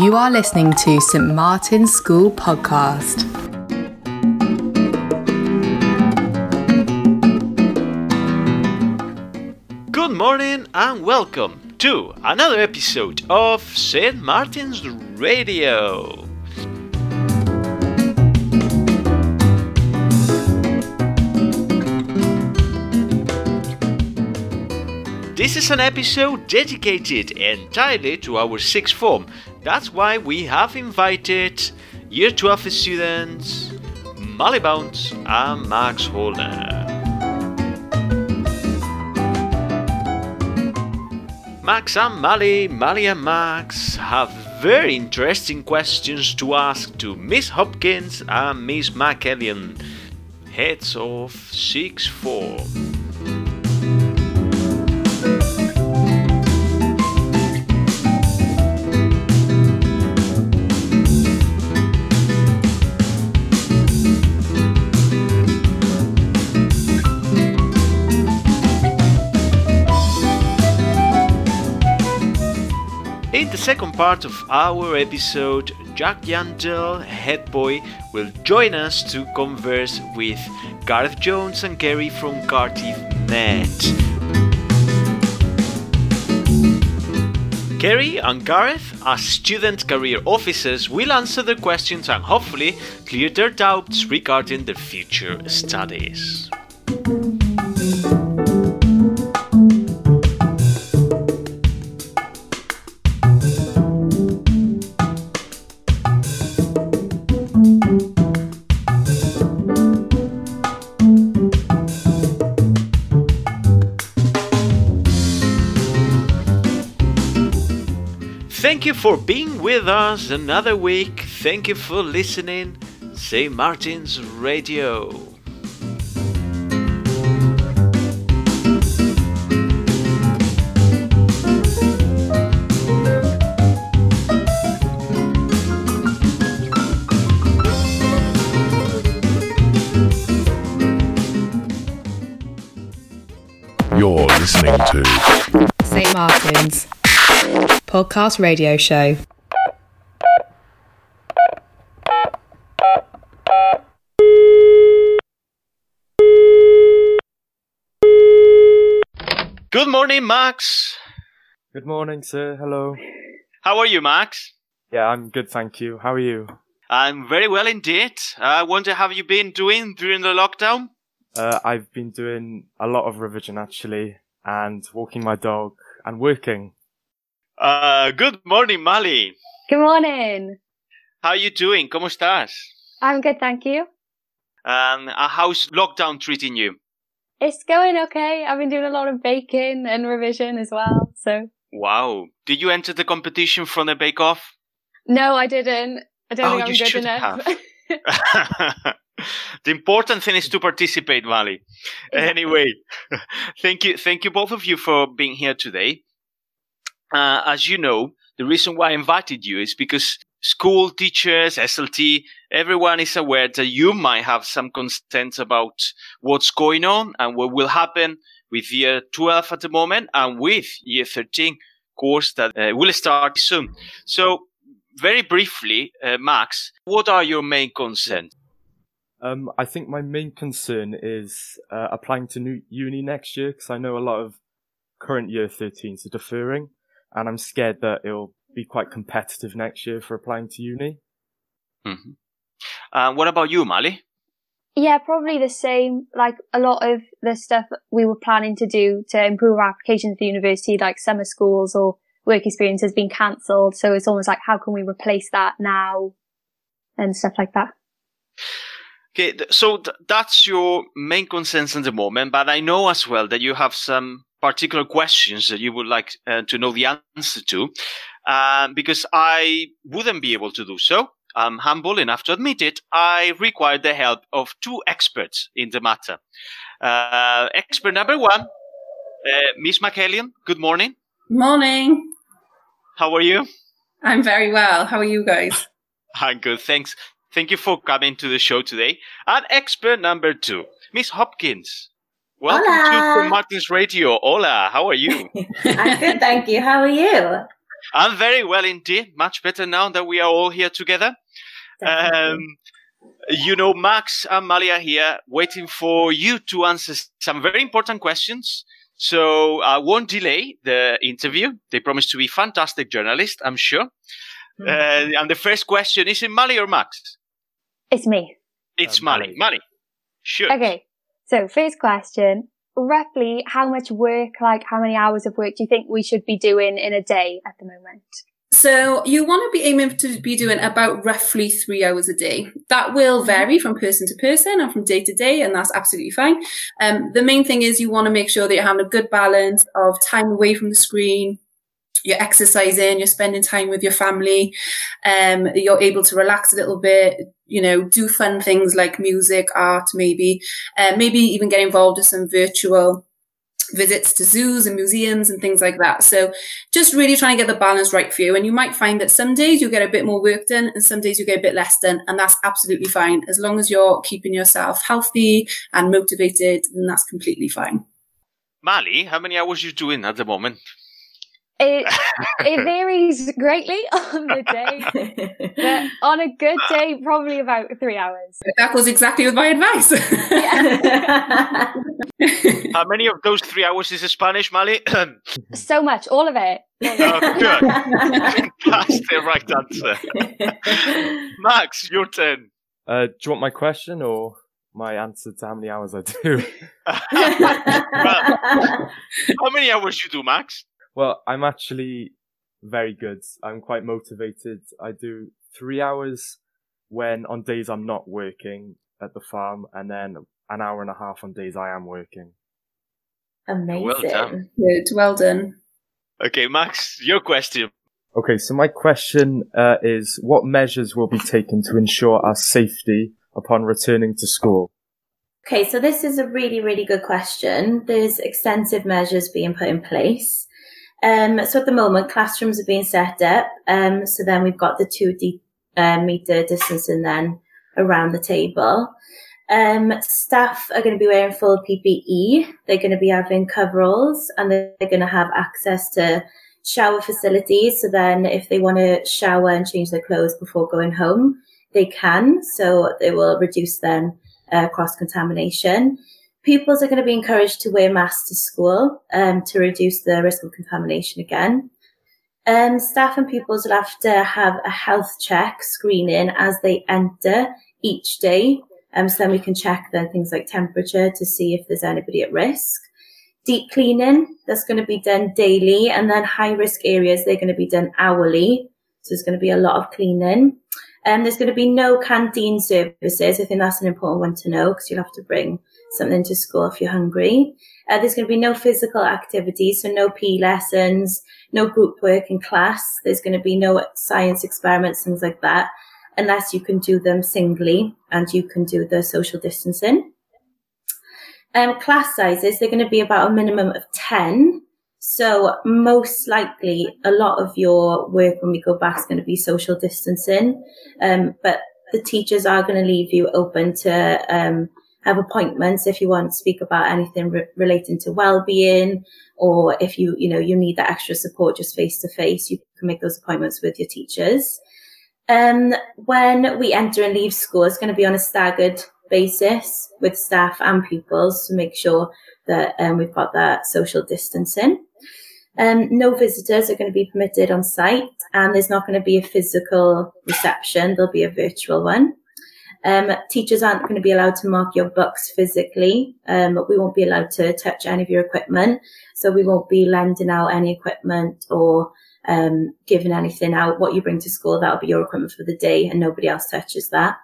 You are listening to St. Martin's School Podcast. Good morning and welcome to another episode of St. Martin's Radio. This is an episode dedicated entirely to our sixth form. That's why we have invited Year 12 students Molly Bounce and Max Holner. Max and Molly, Molly and Max have very interesting questions to ask to Miss Hopkins and Miss McCallion, heads of 6 4. Second part of our episode, Jack Yandel, head boy, will join us to converse with Gareth Jones and Kerry from Cardiff Met. Kerry and Gareth, as student career officers, will answer their questions and hopefully clear their doubts regarding their future studies. You for being with us another week. Thank you for listening. St. Martin's Radio. You're listening to St. Martin's Podcast Radio Show. Good morning, Max. Good morning, sir. Hello. How are you, Max? Yeah, I'm good, thank you. How are you? I'm very well indeed. I wonder how you been doing during the lockdown? Uh, I've been doing a lot of revision actually, and walking my dog and working. Uh, good morning, Mali. Good morning. How are you doing? ¿Cómo estás? I'm good, thank you. Um, uh, how's lockdown treating you? It's going okay. I've been doing a lot of baking and revision as well. So Wow. Did you enter the competition from the Bake Off? no, I didn't. I don't Oh, think I'm good enough. the important thing is to participate, Mali. Anyway, thank you, thank you both of you for being here today. Uh, as you know, the reason why I invited you is because school teachers, SLT, everyone is aware that you might have some concerns about what's going on and what will happen with year 12 at the moment and with year 13 course that uh, will start soon. So, very briefly, uh, Max, what are your main concerns? Um, I think my main concern is uh, applying to new uni next year because I know a lot of current year 13s are deferring, and I'm scared that it'll be quite competitive next year for applying to uni. hmm Uh, what about you, Mali? yeah, probably the same. Like a lot of the stuff we were planning to do to improve our applications for university, like summer schools or work experience has been cancelled. So it's almost like, how can we replace that now? And stuff like that. Okay, so th- that's your main concerns at the moment, but I know as well that you have some particular questions that you would like uh, to know the answer to, um, because I wouldn't be able to do so. I'm humble enough to admit it. I require the help of two experts in the matter. Uh, expert number one, uh, Miss McCallion. Good morning. Morning. How are you? I'm very well. How are you guys? I'm good, thanks. Thank you for coming to the show today. And expert number two, Miss Hopkins. Welcome to Hola. St. Martin's Radio. Hola, how are you? I'm good, thank you. How are you? I'm very well indeed. Much better now that we are all here together. Um, you know, Max and Mali are here waiting for you to answer some very important questions. So I won't delay the interview. They promise to be fantastic journalists, I'm sure. Hmm. Uh, and the first question is it Mali or Max? It's me. It's Uh, Mali. Mali. Mali. Sure. Okay. So first question, roughly how much work, like how many hours of work do you think we should be doing in a day at the moment? So you want to be aiming to be doing about roughly three hours a day. That will vary from person to person and from day to day, and that's absolutely fine. Um, the main thing is you want to make sure that you're having a good balance of time away from the screen. You're exercising, you're spending time with your family, um, you're able to relax a little bit, you know, do fun things like music, art, maybe, uh, maybe even get involved with some virtual visits to zoos and museums and things like that. So just really trying to get the balance right for you. And you might find that some days you get a bit more work done and some days you get a bit less done. And that's absolutely fine. As long as you're keeping yourself healthy and motivated, then that's completely fine. Mali, how many hours you doing at the moment? It, it varies greatly on the day, but on a good day, probably about three hours. That goes exactly with my advice. How many of those three hours is Spanish, Mali? So much, all of it. Oh, good. That's the right answer. Max, your turn. Uh, do you want my question or my answer to how many hours I do? How many hours you do, Max? Well, I'm actually very good. I'm quite motivated. I do three hours when on days I'm not working at the farm, and then an hour and a half on days I am working. Amazing. Well done. Good. Well done. Okay, Max, your question. Okay, so my question uh, is: What measures will be taken to ensure our safety upon returning to school? Okay, so this is a really, really good question. There's extensive measures being put in place. Um, so at the moment, classrooms are being set up. Um, so then we've got the two de- uh, meter distancing then around the table. Um, staff are going to be wearing full PPE. They're going to be having coveralls and they're going to have access to shower facilities. So then if they want to shower and change their clothes before going home, they can. So it will reduce then uh, cross contamination. Pupils are going to be encouraged to wear masks to school um, to reduce the risk of contamination again. Um, staff and pupils will have to have a health check screening as they enter each day. Um, so then we can check then things like temperature to see if there's anybody at risk. Deep cleaning, that's going to be done daily. And then high risk areas, they're going to be done hourly. So there's going to be a lot of cleaning. And um, there's going to be no canteen services. I think that's an important one to know because you'll have to bring something to school if you're hungry. Uh, there's going to be no physical activities, so no PE lessons, no group work in class. There's going to be no science experiments, things like that, unless you can do them singly and you can do the social distancing. Um, class sizes, they're going to be about a minimum of 10. So most likely a lot of your work when we go back is going to be social distancing. Um, but the teachers are going to leave you open to, um, have appointments if you want to speak about anything re- relating to well-being or if you, you know, you need that extra support just face to face, you can make those appointments with your teachers. Um, when we enter and leave school, it's going to be on a staggered basis with staff and pupils to make sure that um, we've got that social distancing. Um, no visitors are going to be permitted on site and there's not going to be a physical reception. There'll be a virtual one. Um, teachers aren't going to be allowed to mark your books physically. Um, we won't be allowed to touch any of your equipment. So we won't be lending out any equipment or um, giving anything out. What you bring to school, that'll be your equipment for the day and nobody else touches that.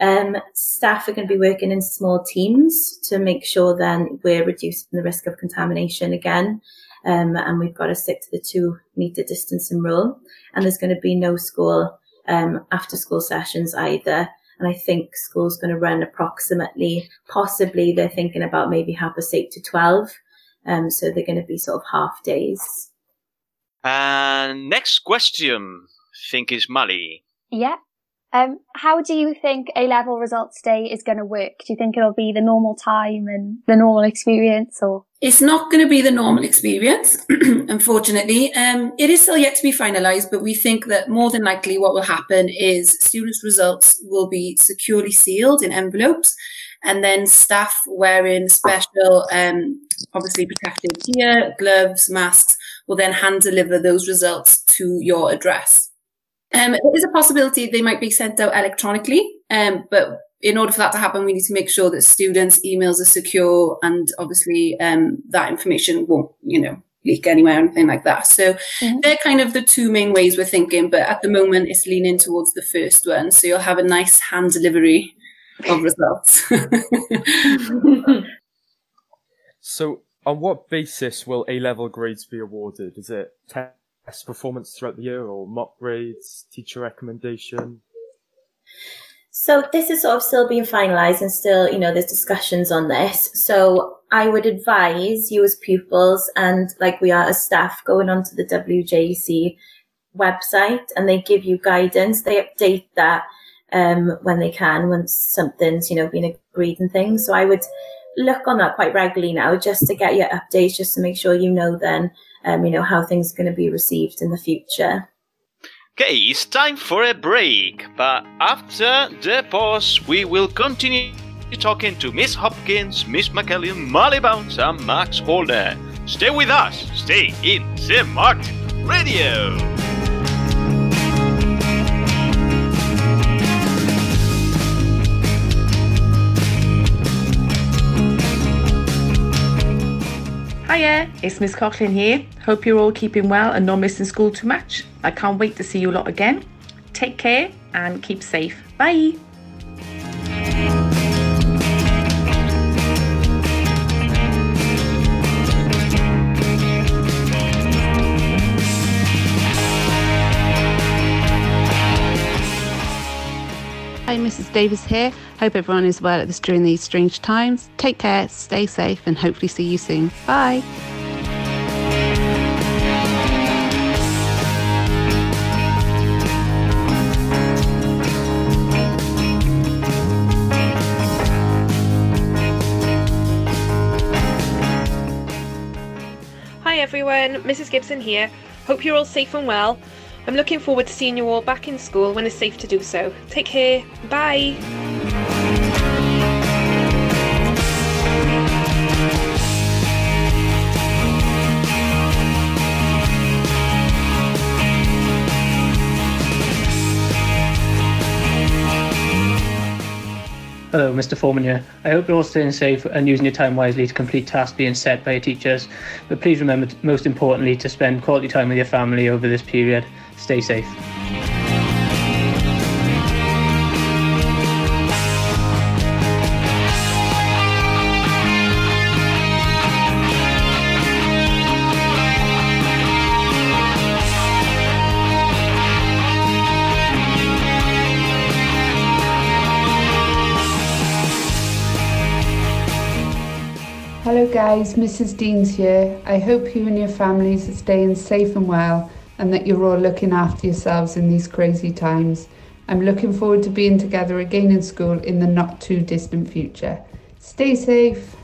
Um, staff are going to be working in small teams to make sure then we're reducing the risk of contamination again. Um, and we've got to stick to the two meter distancing rule. And there's going to be no school um, after school sessions either. And I think school's going to run approximately, possibly they're thinking about maybe half past eight to 12. Um, so they're going to be sort of half days. And next question, I think is Mali. Yeah. Um, how do you think A level results day is going to work? Do you think it'll be the normal time and the normal experience or? It's not going to be the normal experience, unfortunately. Um, it is still yet to be finalised, but we think that more than likely what will happen is students' results will be securely sealed in envelopes and then staff wearing special, um, obviously protective gear, gloves, masks will then hand deliver those results to your address. Um, there is a possibility they might be sent out electronically, um, but in order for that to happen, we need to make sure that students' emails are secure and obviously um, that information won't, you know, leak anywhere or anything like that. So mm-hmm. they're kind of the two main ways we're thinking, but at the moment it's leaning towards the first one. So you'll have a nice hand delivery of results. so on what basis will A level grades be awarded? Is it test performance throughout the year or mock grades, teacher recommendation? So this is sort of still being finalised and still, you know, there's discussions on this. So I would advise you as pupils and like we are as staff going onto the WJEC website and they give you guidance. They update that um, when they can, once something's, you know, been agreed and things. So I would look on that quite regularly now just to get your updates, just to make sure you know then, um, you know, how things are going to be received in the future. Okay, it's time for a break, but after the pause, we will continue talking to Miss Hopkins, Miss McCallion, Molly Bounce, and Max Holder. Stay with us, stay in St. Martin Radio. Hiya, it's Miss Coughlin here. Hope you're all keeping well and not missing school too much. I can't wait to see you lot again. Take care and keep safe. Bye. Mrs. Davis here. Hope everyone is well at this during these strange times. Take care, stay safe, and hopefully see you soon. Bye. Hi everyone, Mrs. Gibson here. Hope you're all safe and well. I'm looking forward to seeing you all back in school when it's safe to do so. Take care. Bye. Hello, Mr. Foreman here. I hope you're all staying safe and using your time wisely to complete tasks being set by your teachers. But please remember, most importantly, to spend quality time with your family over this period. Stay safe. Hello guys, Mrs. Deans here. I hope you and your families are staying safe and well and that you're all looking after yourselves in these crazy times. I'm looking forward to being together again in school in the not too distant future. Stay safe.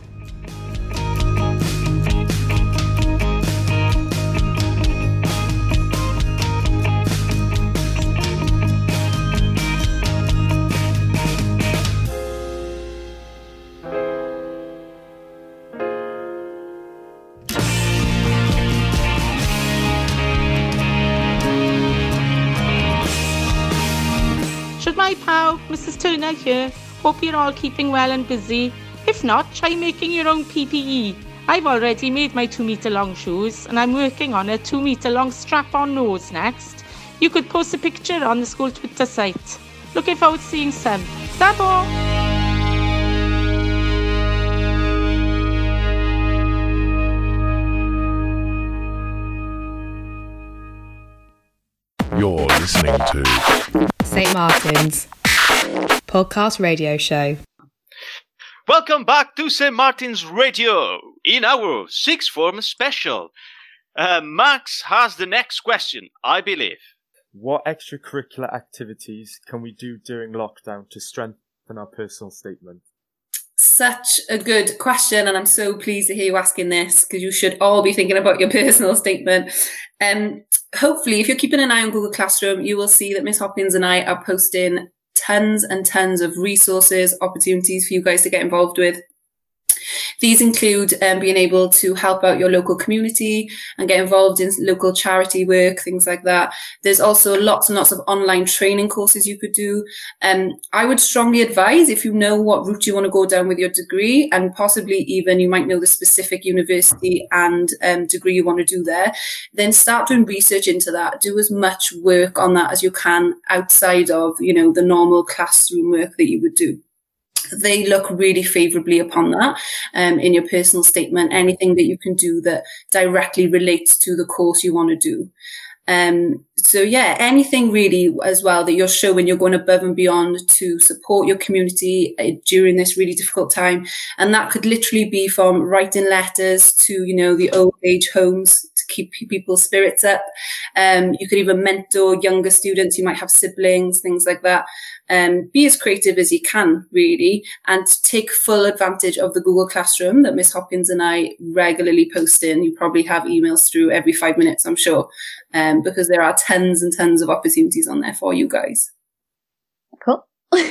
Shwmae Mrs Turner here. Hope you're all keeping well and busy. If not, try making your own PPE. I've already made my two metre long shoes and I'm working on a two metre long strap on nose next. You could post a picture on the school Twitter site. Looking forward to seeing some. Dabo! You're listening to St. Martin's podcast radio show. Welcome back to St. Martin's Radio in our sixth form special. Uh, Max has the next question, I believe. what extracurricular activities can we do during lockdown to strengthen our personal statement? Such a good question, and I'm so pleased to hear you asking this because you should all be thinking about your personal statement. Um, hopefully, if you're keeping an eye on Google Classroom, you will see that Miss Hopkins and I are posting tons and tons of resources, opportunities for you guys to get involved with. These include um, being able to help out your local community and get involved in local charity work, things like that. There's also lots and lots of online training courses you could do. Um, I would strongly advise if you know what route you want to go down with your degree and possibly even you might know the specific university and um, degree you want to do there, then start doing research into that. Do as much work on that as you can outside of, you know, the normal classroom work that you would do they look really favorably upon that um, in your personal statement, anything that you can do that directly relates to the course you want to do. Um, so yeah, anything really as well that you're showing you're going above and beyond to support your community uh, during this really difficult time. And that could literally be from writing letters to, you know, the old age homes keep people's spirits up. Um, you could even mentor younger students. You might have siblings, things like that um, be as creative as you can, really, and take full advantage of the Google Classroom that Miss Hopkins and I regularly post in. You probably have emails through every five minutes, I'm sure, um, because there are tons and tons of opportunities on there for you guys. Cool. and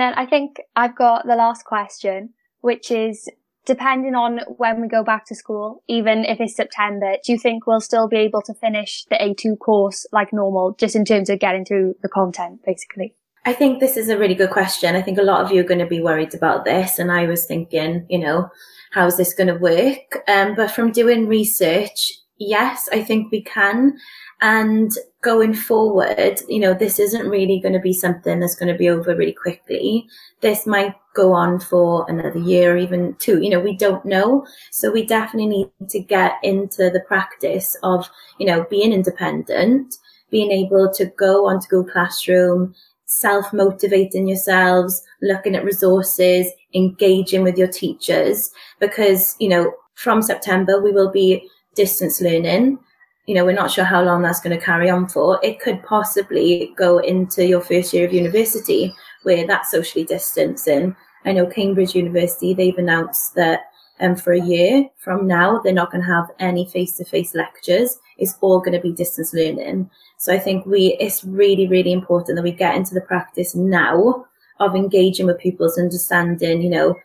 then I think I've got the last question, which is depending on when we go back to school, even if it's September, do you think we'll still be able to finish the A2 course like normal, just in terms of getting through the content, basically? I think this is a really good question. I think a lot of you are going to be worried about this. And I was thinking, you know, how's this going to work? Um, but from doing research, yes, I think we can. And going forward, you know, this isn't really going to be something that's going to be over really quickly. This might go on for another year, even two. You know, we don't know. So we definitely need to get into the practice of, you know, being independent, being able to go onto Google Classroom, self motivating yourselves, looking at resources, engaging with your teachers, because, you know, from September, we will be distance learning you know, we're not sure how long that's going to carry on for. It could possibly go into your first year of university where that's socially distancing. I know Cambridge University, they've announced that um, for a year from now, they're not going to have any face to face lectures. It's all going to be distance learning. So I think we, it's really, really important that we get into the practice now of engaging with pupils, understanding, you know,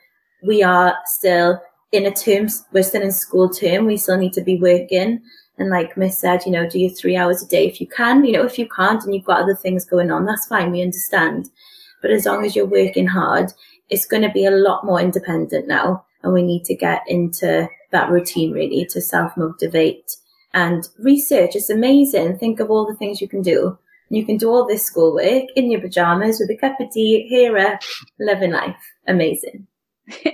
we are still in a term, we're still in school term. We still need to be working. And like Miss said, you know, do your three hours a day if you can. You know, if you can't and you've got other things going on, that's fine. We understand. But as long as you're working hard, it's going to be a lot more independent now. And we need to get into that routine really to self motivate and research. It's amazing. Think of all the things you can do. You can do all this schoolwork in your pajamas with a cup of tea, here, up, living life. Amazing. do,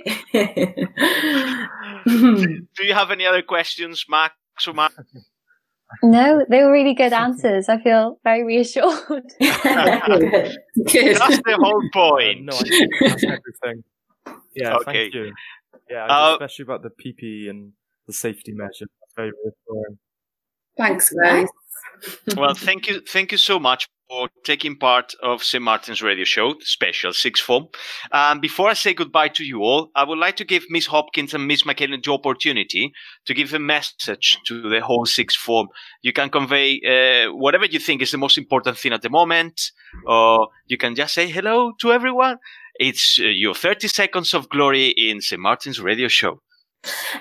do you have any other questions, Max or Matt? No, they were really good answers. I feel very reassured. Good. That's the whole point. no, I that's everything. Yeah, Okay. thank you. Yeah, Uh, especially about the PPE and the safety measures. That's very reassuring. Thanks, guys. Well, thank you, thank you so much for taking part of St. Martin's radio show, special sixth form. Um, before I say goodbye to you all, I would like to give Miss Hopkins and Miss McKellen the opportunity to give a message to the whole sixth form. You can convey uh, whatever you think is the most important thing at the moment, or you can just say hello to everyone. It's uh, your 30 seconds of glory in St. Martin's radio show.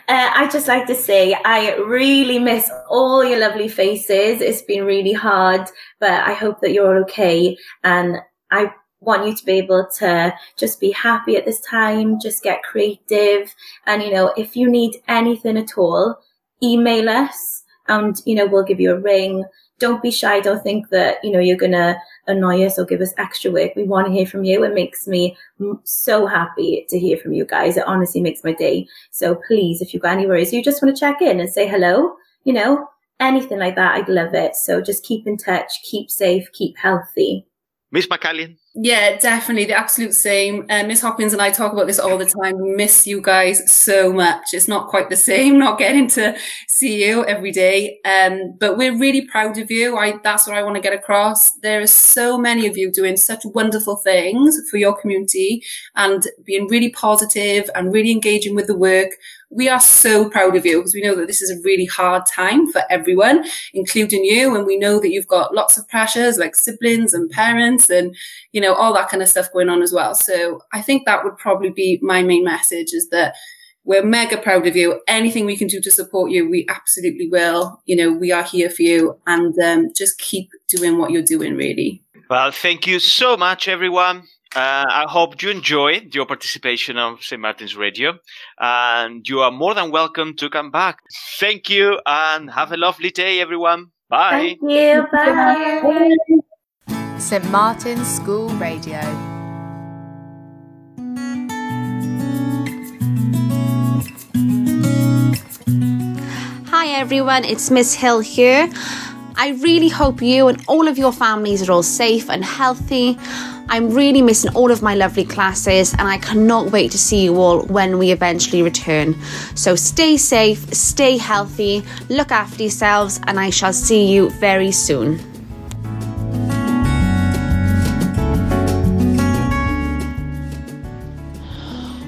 Uh, I'd just like to say I really miss all your lovely faces. It's been really hard, but I hope that you're all okay. And I want you to be able to just be happy at this time, just get creative. And, you know, if you need anything at all, email us and, you know, we'll give you a ring. Don't be shy. Don't think that, you know, you're going to annoy us or give us extra work. We want to hear from you. It makes me so happy to hear from you guys. It honestly makes my day. So please, if you've got any worries, you just want to check in and say hello, you know, anything like that, I'd love it. So just keep in touch, keep safe, keep healthy. Miss McCallion? Yeah, definitely. The absolute same. Uh, Miss Hopkins and I talk about this all the time. We miss you guys so much. It's not quite the same, not getting to see you every day. Um, but we're really proud of you. I, that's what I want to get across. There are so many of you doing such wonderful things for your community and being really positive and really engaging with the work we are so proud of you because we know that this is a really hard time for everyone, including you. And we know that you've got lots of pressures like siblings and parents and, you know, all that kind of stuff going on as well. So I think that would probably be my main message is that we're mega proud of you. Anything we can do to support you, we absolutely will. You know, we are here for you and um, just keep doing what you're doing, really. Well, thank you so much, everyone. Uh, I hope you enjoyed your participation on St. Martin's Radio, and you are more than welcome to come back. Thank you, and have a lovely day, everyone. Bye. Thank you. Bye. St. Martin's School Radio. Hi everyone, it's Miss Hill here. I really hope you and all of your families are all safe and healthy. I'm really missing all of my lovely classes and I cannot wait to see you all when we eventually return. So stay safe, stay healthy, look after yourselves, and I shall see you very soon.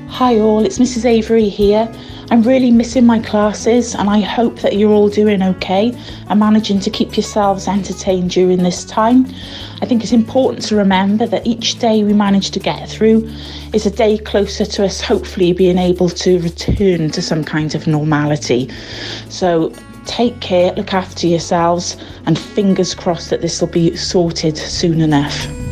Hi, all, it's Mrs. Avery here. I'm really missing my classes and I hope that you're all doing okay and managing to keep yourselves entertained during this time. I think it's important to remember that each day we manage to get through is a day closer to us hopefully being able to return to some kind of normality. So take care, look after yourselves, and fingers crossed that this will be sorted soon enough.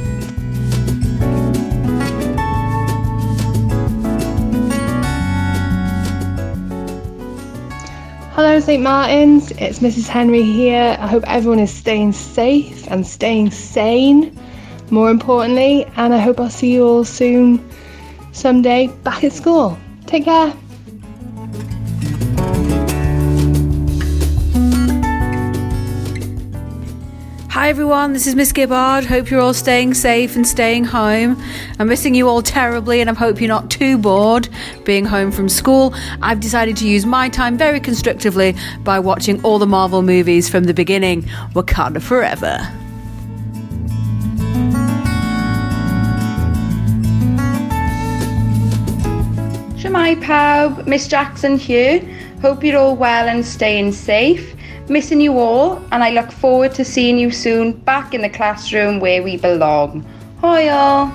St. Martin's. It's Mrs. Henry here. I hope everyone is staying safe and staying sane, more importantly. And I hope I'll see you all soon, someday, back at school. Take care. Hi everyone, this is Miss Gibbard. Hope you're all staying safe and staying home. I'm missing you all terribly and I hope you're not too bored being home from school. I've decided to use my time very constructively by watching all the Marvel movies from the beginning. Wakanda Forever. Shwmae Pawb, Miss Jackson here. Hope you're all well and staying safe. Missing you all, and I look forward to seeing you soon back in the classroom where we belong. Hi, all.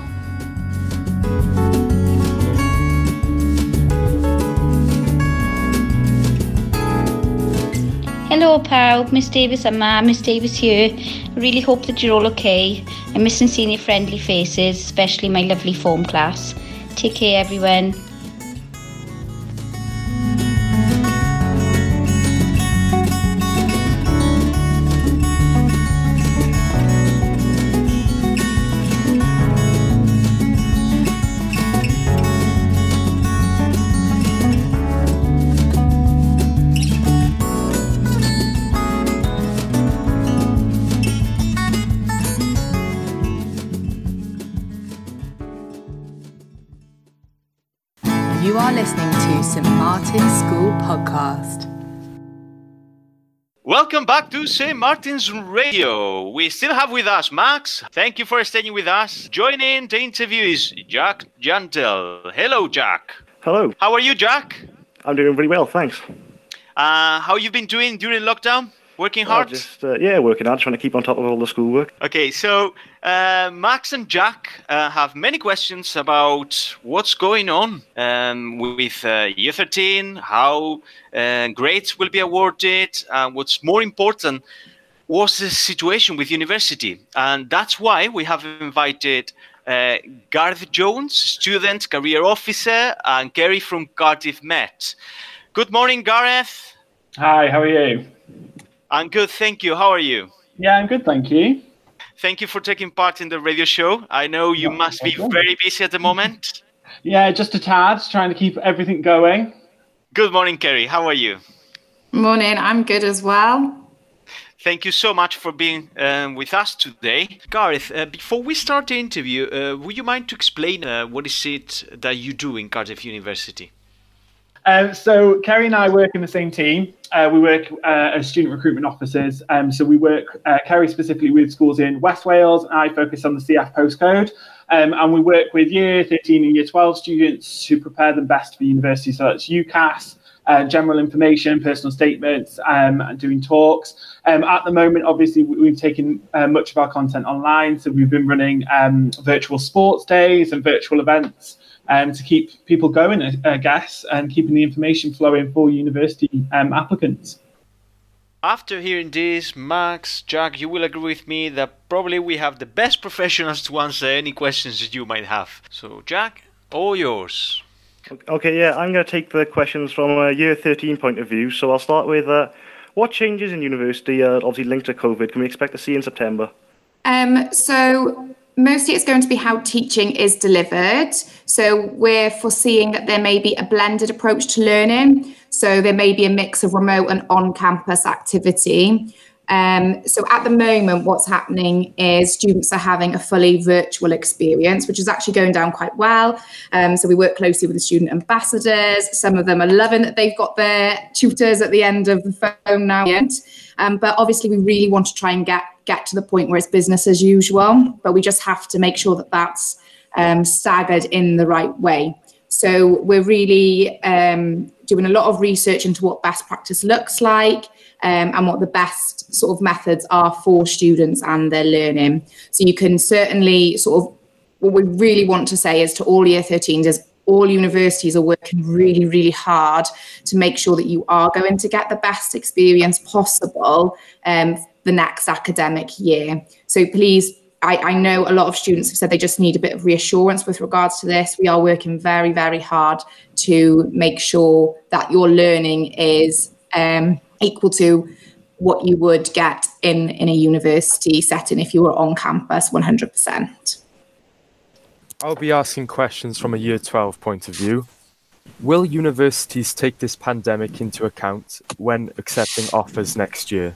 Hello, pal. Miss Davis and Ma. Uh, Miss Davis here. I really hope that you're all okay. I'm missing seeing your friendly faces, especially my lovely form class. Take care, everyone. Welcome back to St. Martin's Radio. We still have with us Max. Thank you for staying with us. Joining the interview is Jack Jantel. Hello, Jack. Hello. How are you, Jack? I'm doing really well, thanks. Uh, how you been doing during lockdown? Working Uh, hard? just uh, yeah, working hard, trying to keep on top of all the schoolwork. Okay, so uh, Max and Jack uh, have many questions about what's going on um, with uh, Year 13, how uh, grades will be awarded, and what's more important, what's the situation with university. And that's why we have invited uh, Gareth Jones, student career officer, and Gary from Cardiff Met. Good morning, Gareth. Hi, how are you? I'm good, thank you. How are you? Yeah, I'm good, thank you. Thank you for taking part in the radio show. I know you must be very busy at the moment. Yeah, just a tad, trying to keep everything going. Good morning, Kerry. How are you? Morning, I'm good as well. thank you so much for being um, with us today. Gareth, uh, before we start the interview, uh, would you mind to explain uh, what is it that you do in Cardiff University? Um, so Kerry and I work in the same team. Uh, we work uh, as student recruitment officers. Um, so we work, uh, Kerry specifically with schools in West Wales, I focus on the CF postcode. Um, and we work with year 13 and year 12 students to prepare them best for university. So that's UCAS, uh, general information, personal statements, um, and doing talks. Um, at the moment, obviously, we've taken uh, much of our content online. So we've been running um, virtual sports days and virtual events um, to keep people going, I guess, and keeping the information flowing for university um, applicants. After hearing this, Max, Jack, you will agree with me that probably we have the best professionals to answer any questions that you might have. So, Jack, all yours. Okay, yeah, I'm going to take the questions from a year 13 point of view. So I'll start with uh, what changes in university, uh, obviously linked to COVID, can we expect to see in September? Um, so mostly it's going to be how teaching is delivered. So we're foreseeing that there may be a blended approach to learning. So there may be a mix of remote and on campus activity. Um, so at the moment, what's happening is students are having a fully virtual experience, which is actually going down quite well. Um, so we work closely with the student ambassadors. Some of them are loving that they've got their tutors at the end of the phone now. Um, but obviously, we really want to try and get get to the point where it's business as usual. But we just have to make sure that that's um, staggered in the right way. So we're really um, doing a lot of research into what best practice looks like um, and what the best sort of methods are for students and their learning. So you can certainly sort of what we really want to say is to all year 13s is all universities are working really, really hard to make sure that you are going to get the best experience possible um, the next academic year. So please I, I, know a lot of students have said they just need a bit of reassurance with regards to this. We are working very, very hard to make sure that your learning is um, equal to what you would get in, in a university setting if you were on campus 100%. I'll be asking questions from a year 12 point of view. Will universities take this pandemic into account when accepting offers next year?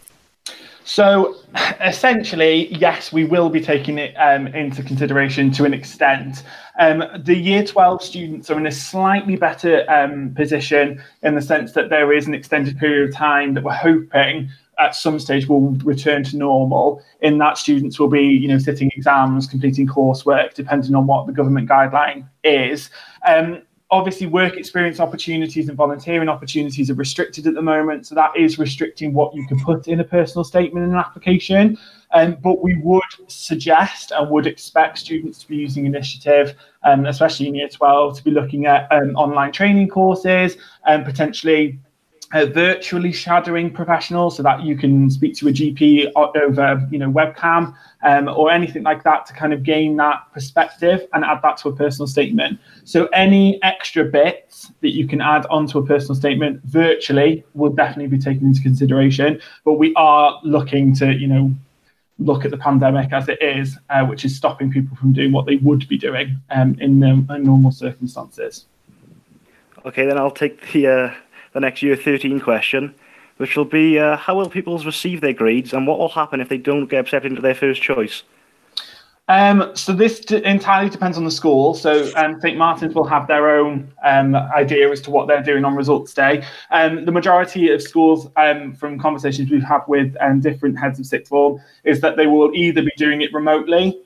So, essentially, yes, we will be taking it um, into consideration to an extent. Um, the year 12 students are in a slightly better um, position in the sense that there is an extended period of time that we're hoping at some stage will return to normal in that students will be you know sitting exams completing coursework depending on what the government guideline is um, obviously work experience opportunities and volunteering opportunities are restricted at the moment so that is restricting what you can put in a personal statement in an application. Um, but we would suggest and would expect students to be using initiative um, especially in year 12 to be looking at um, online training courses and potentially uh, virtually shadowing professionals so that you can speak to a GP over, you know, webcam um, or anything like that to kind of gain that perspective and add that to a personal statement. So any extra bits that you can add onto a personal statement virtually will definitely be taken into consideration. But we are looking to, you know, look at the pandemic as it is, uh, which is stopping people from doing what they would be doing um, in, in normal circumstances. Okay, then I'll take the uh, the next year 13 question, which will be uh, how will pupils receive their grades and what will happen if they don't get accepted into their first choice? Um, so this d- entirely depends on the school. So um, St Martin's will have their own um, idea as to what they're doing on results day. Um, the majority of schools, um, from conversations we've had with um, different heads of sixth form, is that they will either be doing it remotely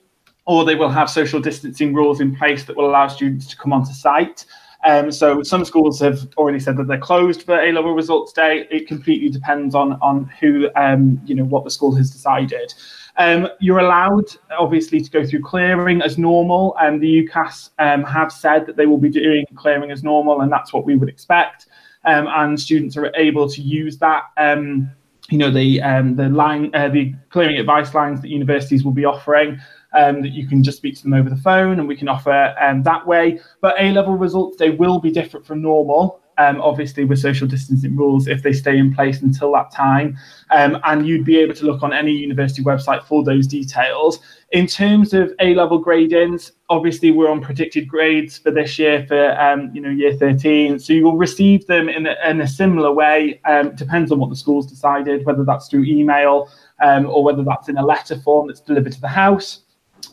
or they will have social distancing rules in place that will allow students to come onto site. Um, so some schools have already said that they're closed for A level results day. It completely depends on on who um, you know what the school has decided. Um, you're allowed, obviously, to go through clearing as normal, and the UCAS um, have said that they will be doing clearing as normal, and that's what we would expect. Um, and students are able to use that um, you know the um, the line uh, the clearing advice lines that universities will be offering um, that you can just speak to them over the phone and we can offer um, that way. But A level results, they will be different from normal. Um, obviously, with social distancing rules, if they stay in place until that time. Um, and you'd be able to look on any university website for those details. In terms of A level gradings, obviously we're on predicted grades for this year for um, you know year 13. So you will receive them in a, in a similar way. Um, depends on what the school's decided, whether that's through email um, or whether that's in a letter form that's delivered to the house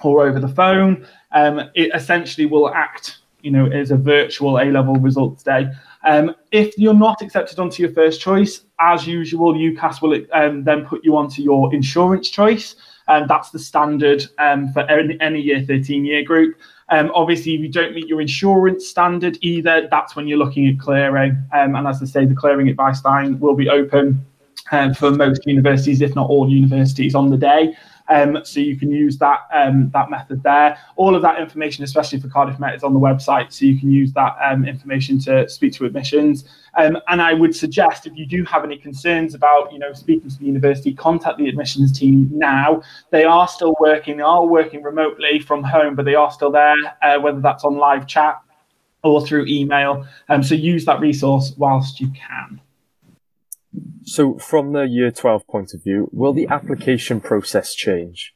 or over the phone. Um, it essentially will act, you know, as a virtual A level results day. Um, if you're not accepted onto your first choice, as usual, UCAS will um, then put you onto your insurance choice. And that's the standard um, for any, any year 13 year group. Um, obviously, if you don't meet your insurance standard either, that's when you're looking at clearing. Um, and as I say, the clearing advice line will be open um, for most universities, if not all universities, on the day. Um, so you can use that um, that method there. All of that information, especially for Cardiff Met, is on the website, so you can use that um, information to speak to admissions. Um, and I would suggest if you do have any concerns about, you know, speaking to the university, contact the admissions team now. They are still working. They are working remotely from home, but they are still there, uh, whether that's on live chat or through email. Um, so use that resource whilst you can. So, from the year 12 point of view, will the application process change?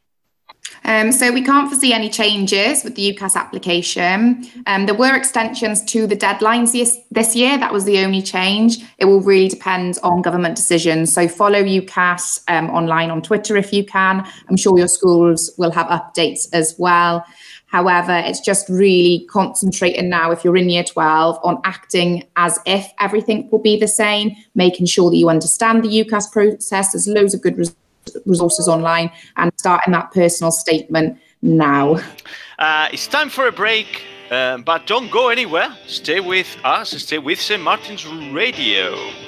Um, so we can't foresee any changes with the UCAS application. Um, there were extensions to the deadlines this, this year. That was the only change. It will really depend on government decisions. So follow UCAS um, online on Twitter if you can. I'm sure your schools will have updates as well. However, it's just really concentrating now, if you're in year 12, on acting as if everything will be the same, making sure that you understand the UCAS process. There's loads of good res- resources online and starting that personal statement now. Uh, it's time for a break, uh, but don't go anywhere. Stay with us, stay with St. Martin's Radio.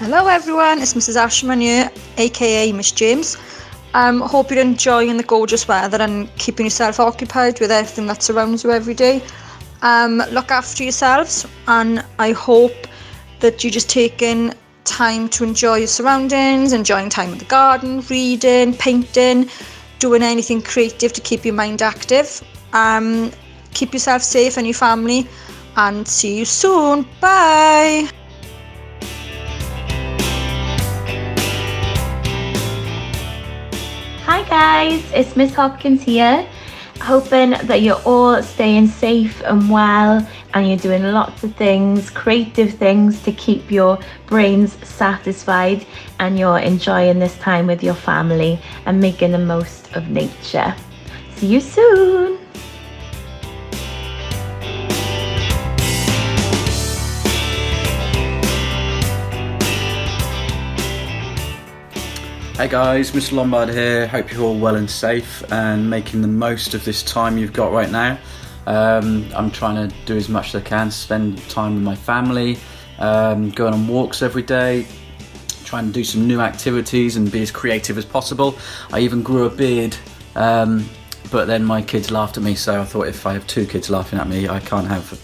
Hello everyone, it's Mrs. Ashman here, aka Miss James. Um, hope you're enjoying the gorgeous weather and keeping yourself occupied with everything that surrounds you every day. Um, look after yourselves, and I hope that you're just taking time to enjoy your surroundings, enjoying time in the garden, reading, painting, doing anything creative to keep your mind active. Um, keep yourself safe and your family, and see you soon. Bye. Hi guys, it's Miss Hopkins here. Hoping that you're all staying safe and well and you're doing lots of things, creative things to keep your brains satisfied and you're enjoying this time with your family and making the most of nature. See you soon. Hey guys, Mr. Lombard here. Hope you're all well and safe and making the most of this time you've got right now. Um, I'm trying to do as much as I can, spend time with my family, um, going on walks every day, trying to do some new activities and be as creative as possible. I even grew a beard, um, but then my kids laughed at me, so I thought if I have two kids laughing at me, I can't have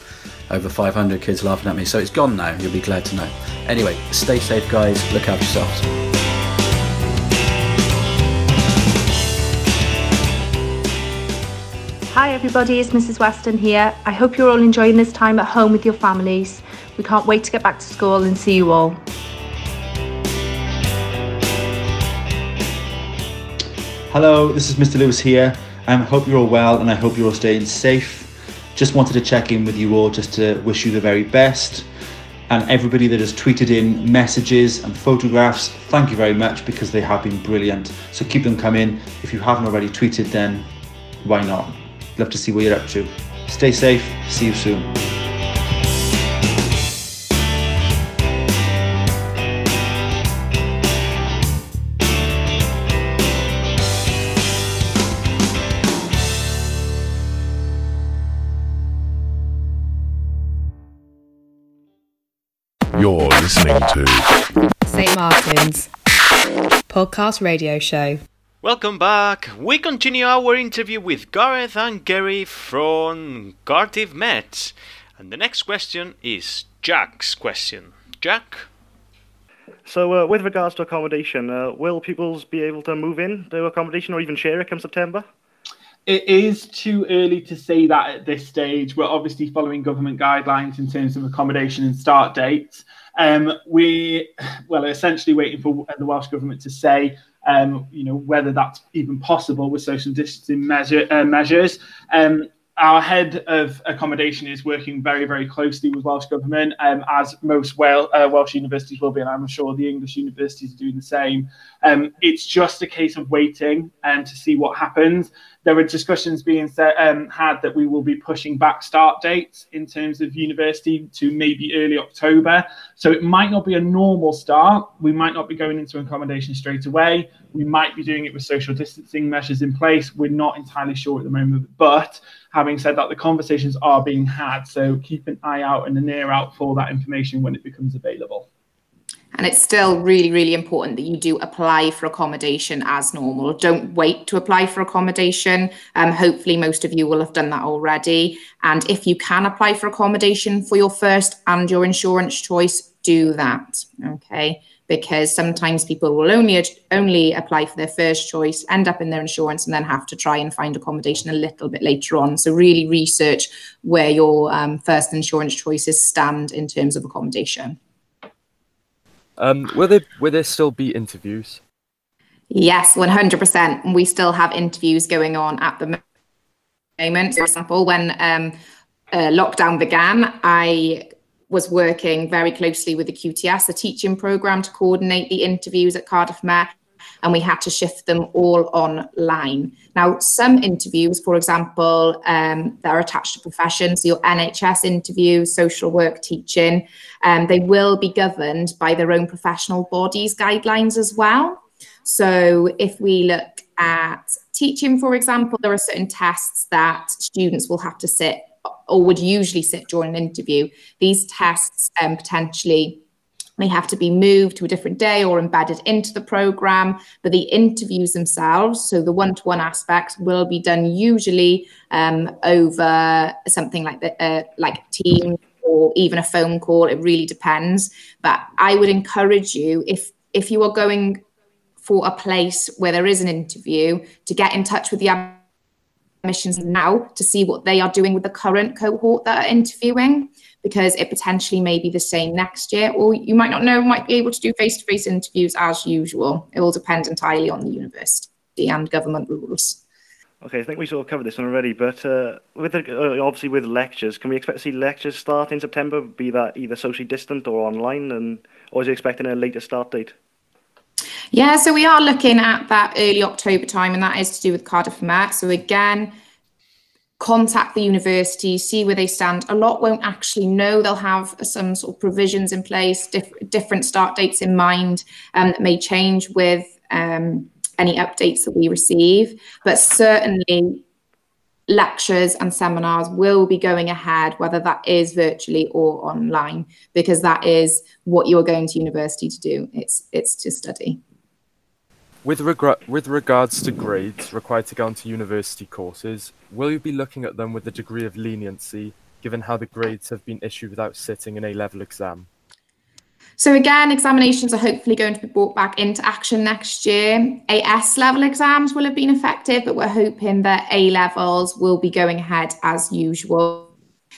over 500 kids laughing at me. So it's gone now, you'll be glad to know. Anyway, stay safe, guys, look after yourselves. Hi everybody, it's Mrs. Weston here. I hope you're all enjoying this time at home with your families. We can't wait to get back to school and see you all. Hello, this is Mr. Lewis here. I um, hope you're all well and I hope you're all staying safe. Just wanted to check in with you all just to wish you the very best. And everybody that has tweeted in messages and photographs, thank you very much because they have been brilliant. So keep them coming. If you haven't already tweeted, then why not? Love to see what you're up to. Stay safe. See you soon. You're listening to St. Martin's podcast radio show. Welcome back. We continue our interview with Gareth and Kerry from Cardiff Met. And the next question is Jack's question. Jack? So, uh, with regards to accommodation, uh, will pupils be able to move in to accommodation or even share it come September? It is too early to say that at this stage. We're obviously following government guidelines in terms of accommodation and start dates. Um, we, well, essentially waiting for the Welsh government to say um, you know, whether that's even possible with social distancing measure, uh, measures. Um, our head of accommodation is working very, very closely with Welsh Government, um, as most uh, Welsh universities will be, and I'm sure the English universities are doing the same. Um, it's just a case of waiting um, to see what happens. There are discussions being set, um, had that we will be pushing back start dates in terms of university to maybe early October. So it might not be a normal start. We might not be going into accommodation straight away. We might be doing it with social distancing measures in place. We're not entirely sure at the moment, but having said that, the conversations are being had. So keep an eye out and an ear out for that information when it becomes available. And it's still really, really important that you do apply for accommodation as normal. Don't wait to apply for accommodation. Um, hopefully, most of you will have done that already. And if you can apply for accommodation for your first and your insurance choice, do that. Okay. Because sometimes people will only only apply for their first choice, end up in their insurance, and then have to try and find accommodation a little bit later on. So really research where your um, first insurance choices stand in terms of accommodation. Um, will there will there still be interviews? Yes, 100%. We still have interviews going on at the moment. For example, when um, uh, lockdown began, I was working very closely with the QTS, the teaching program, to coordinate the interviews at Cardiff Met, and we had to shift them all online. Now, some interviews, for example, um, that are attached to professions, so your NHS interviews, social work, teaching, um, they will be governed by their own professional bodies guidelines as well. So if we look at teaching, for example, there are certain tests that students will have to sit or would usually sit during an interview. These tests um, potentially may have to be moved to a different day or embedded into the program. But the interviews themselves, so the one to one aspects, will be done usually um, over something like the, uh, like Teams or even a phone call. It really depends. But I would encourage you if if you are going for a place where there is an interview to get in touch with the admissions now to see what they are doing with the current cohort that are interviewing because it potentially may be the same next year or you might not know might be able to do face-to-face interviews as usual it will depend entirely on the university and government rules Okay, I think we sort of covered this one already, but uh, with the, uh, obviously with lectures, can we expect to see lectures start in September? Be that either socially distant or online, and or is it expecting a later start date? Yeah, so we are looking at that early October time, and that is to do with Cardiff Met. So again, contact the university, see where they stand. A lot won't actually know. They'll have some sort of provisions in place, diff- different start dates in mind um, that may change with um, any updates that we receive. But certainly, lectures and seminars will be going ahead, whether that is virtually or online, because that is what you are going to university to do. It's it's to study. With, reg- with regards to grades required to go onto university courses, will you be looking at them with a degree of leniency, given how the grades have been issued without sitting an A level exam? So again, examinations are hopefully going to be brought back into action next year. AS level exams will have been effective, but we're hoping that A levels will be going ahead as usual.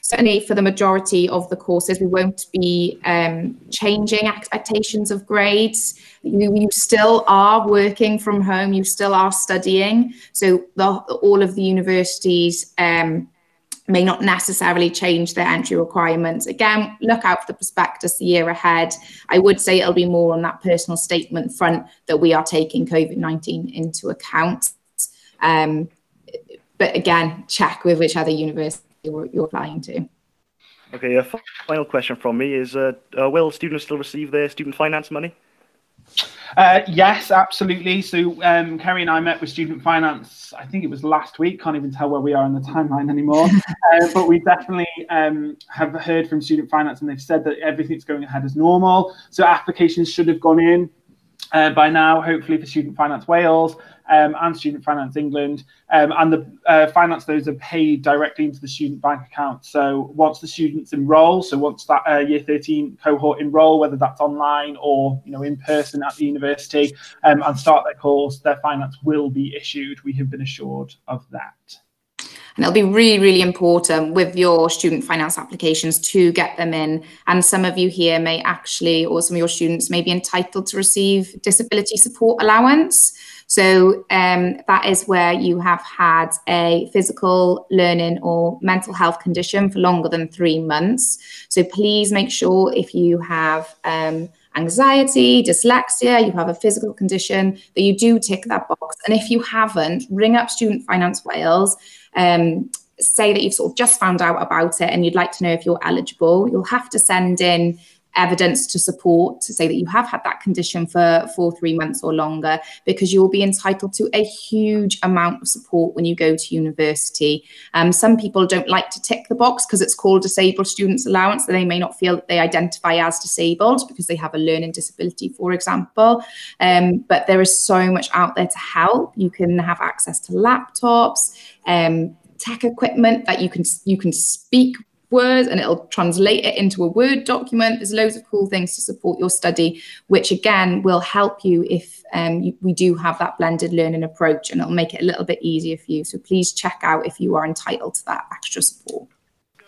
Certainly, for the majority of the courses, we won't be um, changing expectations of grades. You, you, still are working from home, you still are studying. So, the, all of the universities um, may not necessarily change their entry requirements. Again, look out for the prospectus the year ahead. I would say it'll be more on that personal statement front that we are taking COVID 19 into account. Um, but again, check with which other university you're, you're applying to. Okay, a final question from me is uh, uh, Will students still receive their student finance money? Uh, yes, absolutely. So um, Kerry and I met with Student Finance. I think it was last week. Can't even tell where we are in the timeline anymore. uh, but we definitely um, have heard from Student Finance, and they've said that everything's going ahead as normal. So applications should have gone in uh, by now, hopefully for Student Finance Wales um, and Student Finance England. Um, and the uh, finance those are paid directly into the student bank account. So once the students enroll, so once that uh, year 13 cohort enroll, whether that's online or you know in person at the university, um, and start their course, their finance will be issued. We have been assured of that. And it'll be really, really important with your student finance applications to get them in. And some of you here may actually, or some of your students may be entitled to receive disability support allowance. So um, that is where you have had a physical learning or mental health condition for longer than three months. So please make sure if you have um, anxiety, dyslexia, you have a physical condition, that you do tick that box. And if you haven't, ring up Student Finance Wales. Um, say that you've sort of just found out about it and you'd like to know if you're eligible. You'll have to send in evidence to support to say that you have had that condition for for three months or longer because you'll be entitled to a huge amount of support when you go to university. Um, some people don't like to tick the box because it's called disabled students allowance they may not feel that they identify as disabled because they have a learning disability for example. Um, but there is so much out there to help. You can have access to laptops um, tech equipment that you can you can speak words and it'll translate it into a Word document. There's loads of cool things to support your study, which again will help you if um, you, we do have that blended learning approach and it'll make it a little bit easier for you. So please check out if you are entitled to that extra support.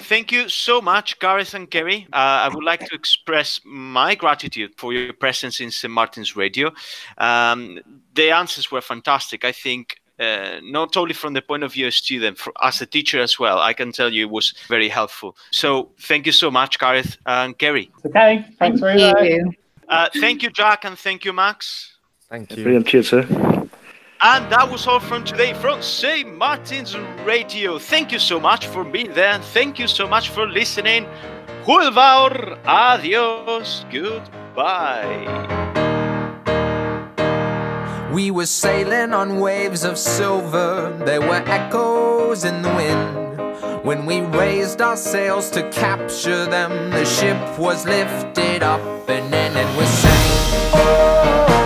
Thank you so much, Gareth and Kerry. Uh, I would like to express my gratitude for your presence in St. Martin's Radio. Um, the answers were fantastic. I think uh, not only from the point of view of student, for, as a teacher as well. I can tell you it was very helpful. So thank you so much, Gareth and Kerry. Okay, thanks very much. Uh, thank you, Jack, and thank you, Max. Thank you. Brilliant, cheers, sir. And that was all from today from St. Martin's Radio. Thank you so much for being there, and thank you so much for listening. Hwyl fawr, adios, goodbye. We were sailing on waves of silver, there were echoes in the wind. When we raised our sails to capture them, the ship was lifted up and in, and we sang, Oh,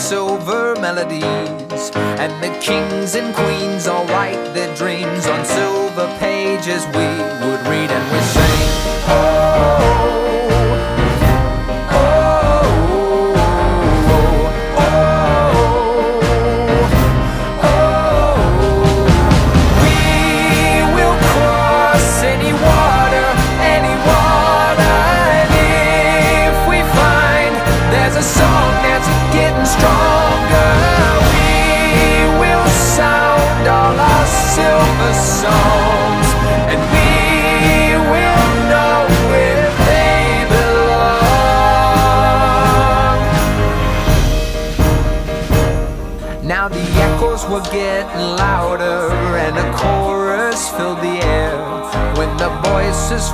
silver melodies. And the kings and queens all write their dreams on silver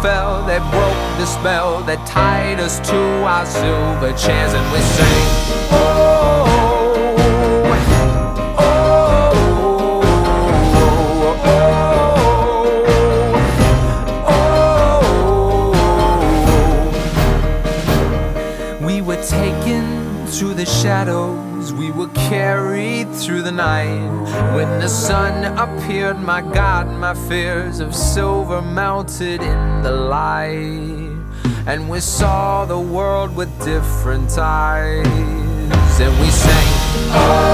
fell, they broke the spell that tied us to our silver chairs and we sang. Oh, the night. When the sun appeared, my God, my fears of silver melted in the light. And we saw the world with different eyes, and we sang, Oh.